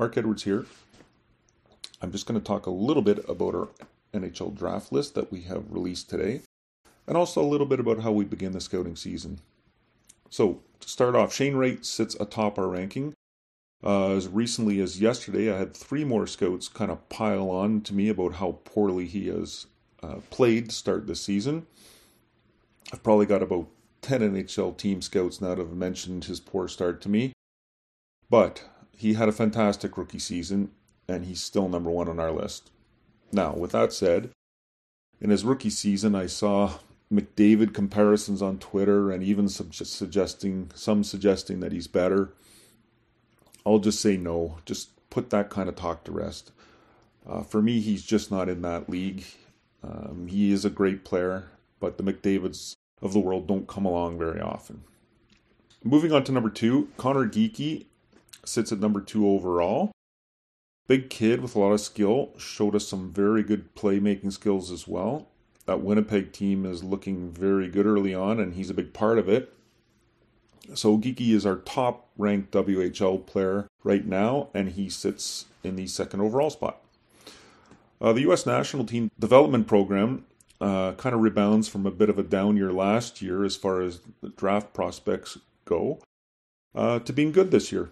Mark Edwards here. I'm just going to talk a little bit about our NHL draft list that we have released today, and also a little bit about how we begin the scouting season. So, to start off, Shane Wright sits atop our ranking. Uh, as recently as yesterday, I had three more scouts kind of pile on to me about how poorly he has uh, played to start the season. I've probably got about 10 NHL team scouts now that have mentioned his poor start to me. But he had a fantastic rookie season, and he's still number one on our list. Now, with that said, in his rookie season, I saw McDavid comparisons on Twitter and even suggesting some suggesting that he's better. I'll just say no. Just put that kind of talk to rest. Uh, for me, he's just not in that league. Um, he is a great player, but the McDavids of the world don't come along very often. Moving on to number two, Conor Geekie sits at number two overall. Big kid with a lot of skill, showed us some very good playmaking skills as well. That Winnipeg team is looking very good early on, and he's a big part of it. So Geekie is our top ranked WHL player right now, and he sits in the second overall spot. Uh, the U.S. national team development program uh, kind of rebounds from a bit of a down year last year as far as the draft prospects go uh, to being good this year.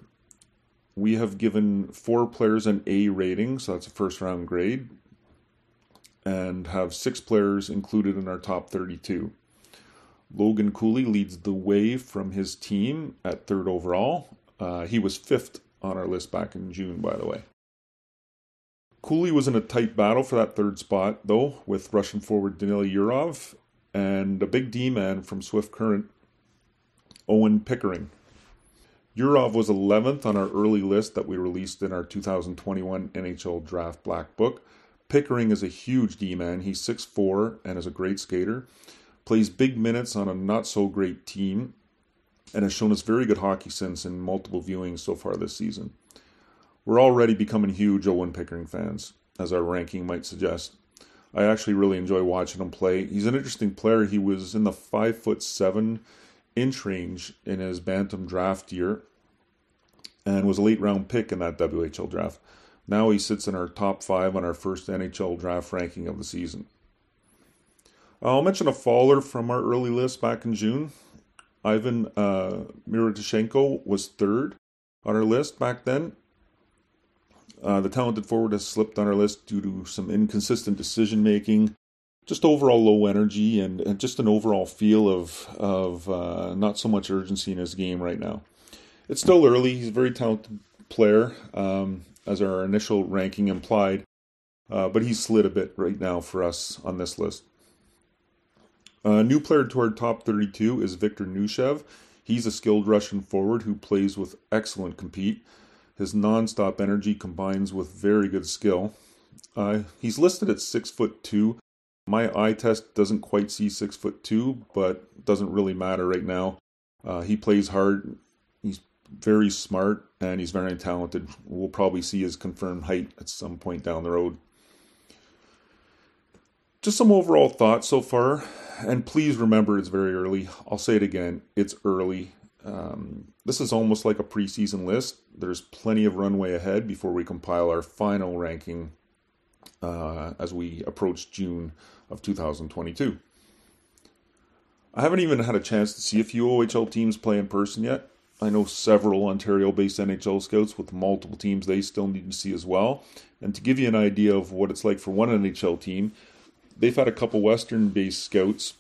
We have given four players an A rating, so that's a first round grade, and have six players included in our top 32. Logan Cooley leads the way from his team at third overall. Uh, he was fifth on our list back in June, by the way. Cooley was in a tight battle for that third spot, though, with Russian forward Danil Yurov and a big D man from Swift Current, Owen Pickering. Yurov was 11th on our early list that we released in our 2021 NHL Draft Black Book. Pickering is a huge D man. He's 6'4 and is a great skater. Plays big minutes on a not so great team and has shown us very good hockey sense in multiple viewings so far this season. We're already becoming huge Owen Pickering fans, as our ranking might suggest. I actually really enjoy watching him play. He's an interesting player. He was in the five foot seven inch range in his Bantam draft year and was a late round pick in that WHL draft. Now he sits in our top five on our first NHL draft ranking of the season. I'll mention a faller from our early list back in June. Ivan uh, was third on our list back then. Uh, the talented forward has slipped on our list due to some inconsistent decision making, just overall low energy and, and just an overall feel of of uh, not so much urgency in his game right now. It's still early. He's a very talented player, um, as our initial ranking implied, uh, but he's slid a bit right now for us on this list. A new player to our top 32 is Viktor Neuchev. He's a skilled Russian forward who plays with excellent compete. His non-stop energy combines with very good skill. Uh, he's listed at six foot two my eye test doesn't quite see six foot two, but doesn't really matter right now. Uh, he plays hard. He's very smart and he's very talented. We'll probably see his confirmed height at some point down the road. Just some overall thoughts so far, and please remember it's very early. I'll say it again it's early. Um, this is almost like a preseason list. There's plenty of runway ahead before we compile our final ranking uh, as we approach June of 2022. I haven't even had a chance to see a few OHL teams play in person yet. I know several Ontario based NHL scouts with multiple teams they still need to see as well. And to give you an idea of what it's like for one NHL team, they've had a couple Western based scouts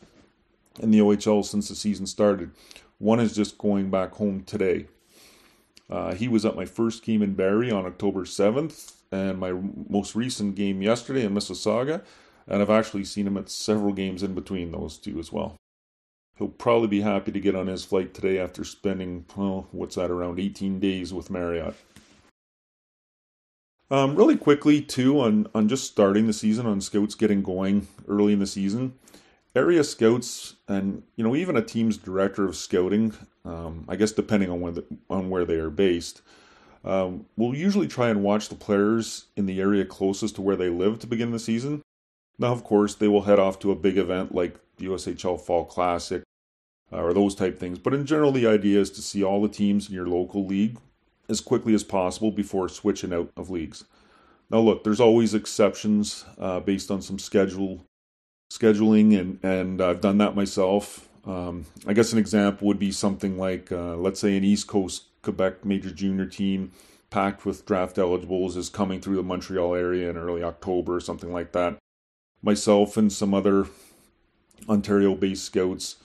in the OHL since the season started. One is just going back home today. Uh, he was at my first game in Barrie on October 7th, and my most recent game yesterday in Mississauga and I've actually seen him at several games in between those two as well. He'll probably be happy to get on his flight today after spending, well, what's that, around 18 days with Marriott. Um, really quickly, too, on, on just starting the season, on scouts getting going early in the season, area scouts and you know even a team's director of scouting, um, I guess depending on where the, on where they are based, um, will usually try and watch the players in the area closest to where they live to begin the season. Now, of course, they will head off to a big event like the USHL Fall Classic uh, or those type things. But in general, the idea is to see all the teams in your local league as quickly as possible before switching out of leagues. Now, look, there's always exceptions uh, based on some schedule scheduling, and and I've done that myself. Um, I guess an example would be something like, uh, let's say, an East Coast Quebec major junior team packed with draft eligibles is coming through the Montreal area in early October or something like that. Myself and some other Ontario-based scouts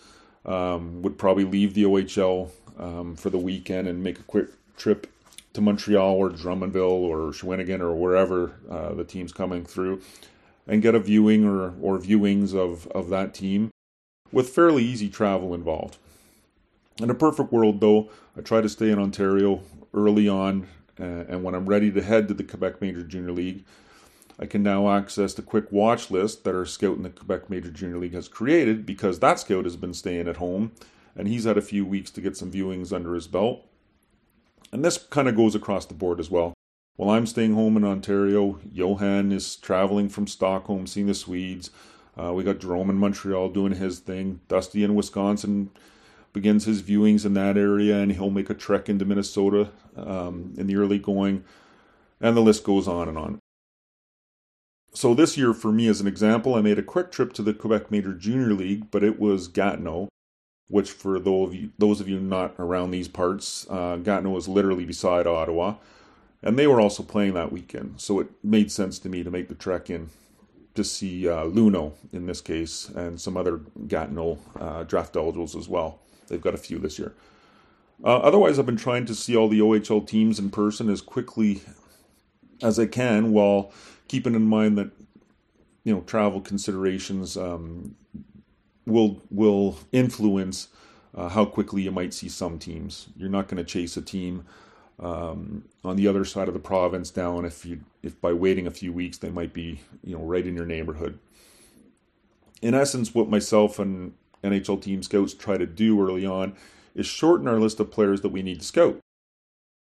um, would probably leave the OHL um, for the weekend and make a quick trip to Montreal or Drummondville or Shawinigan or wherever uh, the team's coming through and get a viewing or, or viewings of, of that team with fairly easy travel involved. In a perfect world, though, I try to stay in Ontario early on, uh, and when I'm ready to head to the Quebec Major Junior League, I can now access the quick watch list that our scout in the Quebec Major Junior League has created because that scout has been staying at home and he's had a few weeks to get some viewings under his belt. And this kind of goes across the board as well. While I'm staying home in Ontario, Johan is traveling from Stockholm, seeing the Swedes. Uh, we got Jerome in Montreal doing his thing. Dusty in Wisconsin begins his viewings in that area, and he'll make a trek into Minnesota um, in the early going, and the list goes on and on. So this year, for me as an example, I made a quick trip to the Quebec Major Junior League, but it was Gatineau, which for those of you, those of you not around these parts, uh, Gatineau is literally beside Ottawa, and they were also playing that weekend. So it made sense to me to make the trek in to see uh, Luno in this case, and some other Gatineau uh, draft eligibles as well. They've got a few this year. Uh, otherwise, I've been trying to see all the OHL teams in person as quickly as I can, while keeping in mind that you know travel considerations um, will will influence uh, how quickly you might see some teams. You're not going to chase a team um, on the other side of the province down if you if by waiting a few weeks they might be you know right in your neighborhood. In essence, what myself and NHL team scouts try to do early on is shorten our list of players that we need to scout.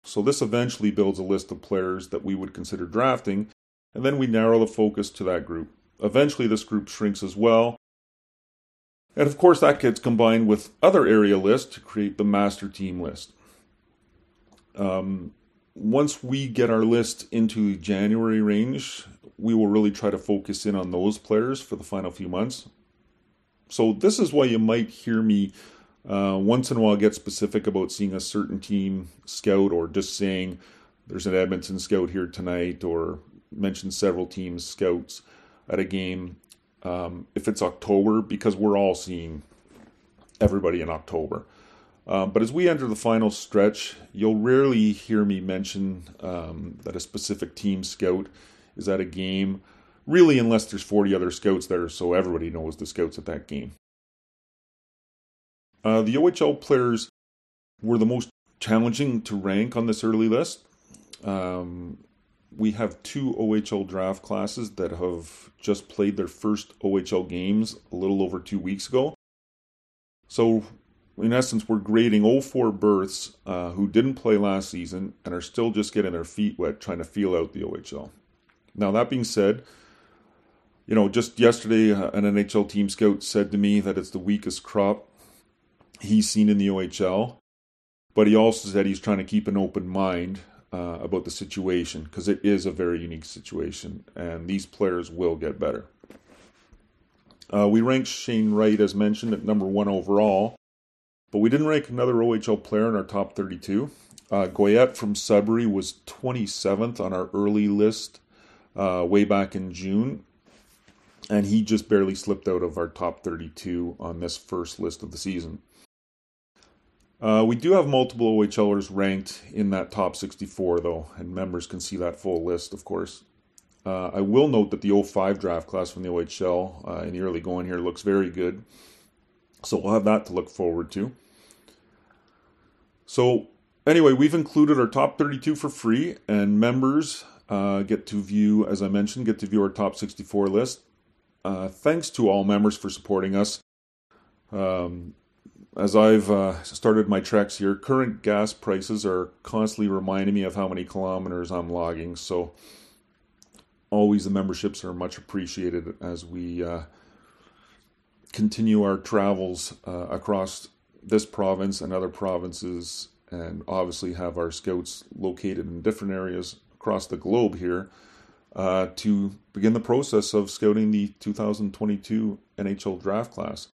So this eventually builds a list of players that we would consider drafting, and then we narrow the focus to that group. Eventually, this group shrinks as well. And of course, that gets combined with other area lists to create the master team list. Um, once we get our list into January range, we will really try to focus in on those players for the final few months. So, this is why you might hear me uh, once in a while get specific about seeing a certain team scout or just saying there's an Edmonton scout here tonight or mention several teams scouts at a game um, if it's October because we're all seeing everybody in October. Um, but as we enter the final stretch, you'll rarely hear me mention um, that a specific team scout is at a game, really, unless there's 40 other scouts there, so everybody knows the scouts at that game. Uh, the OHL players were the most challenging to rank on this early list. Um, we have two OHL draft classes that have just played their first OHL games a little over two weeks ago. So, in essence, we're grading all 04 births uh, who didn't play last season and are still just getting their feet wet trying to feel out the OHL. Now, that being said, you know, just yesterday, uh, an NHL team scout said to me that it's the weakest crop he's seen in the OHL. But he also said he's trying to keep an open mind uh, about the situation because it is a very unique situation, and these players will get better. Uh, we ranked Shane Wright, as mentioned, at number one overall, but we didn't rank another OHL player in our top 32. Uh, Goyette from Sudbury was 27th on our early list uh, way back in June, and he just barely slipped out of our top 32 on this first list of the season. Uh, we do have multiple OHLers ranked in that top 64, though, and members can see that full list, of course. Uh, I will note that the 05 draft class from the OHL uh, in the early going here looks very good. So we'll have that to look forward to. So, anyway, we've included our top 32 for free, and members uh, get to view, as I mentioned, get to view our top 64 list. Uh, thanks to all members for supporting us. Um, as I've uh, started my treks here, current gas prices are constantly reminding me of how many kilometers I'm logging. So, always the memberships are much appreciated as we uh, continue our travels uh, across this province and other provinces and obviously have our scouts located in different areas across the globe here uh, to begin the process of scouting the 2022 NHL draft class.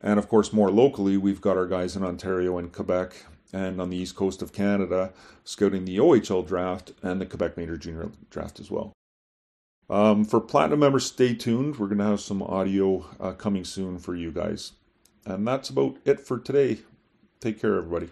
And of course, more locally, we've got our guys in Ontario and Quebec and on the east coast of Canada scouting the OHL draft and the Quebec Major Junior draft as well. Um, for Platinum members, stay tuned. We're going to have some audio uh, coming soon for you guys. And that's about it for today. Take care, everybody.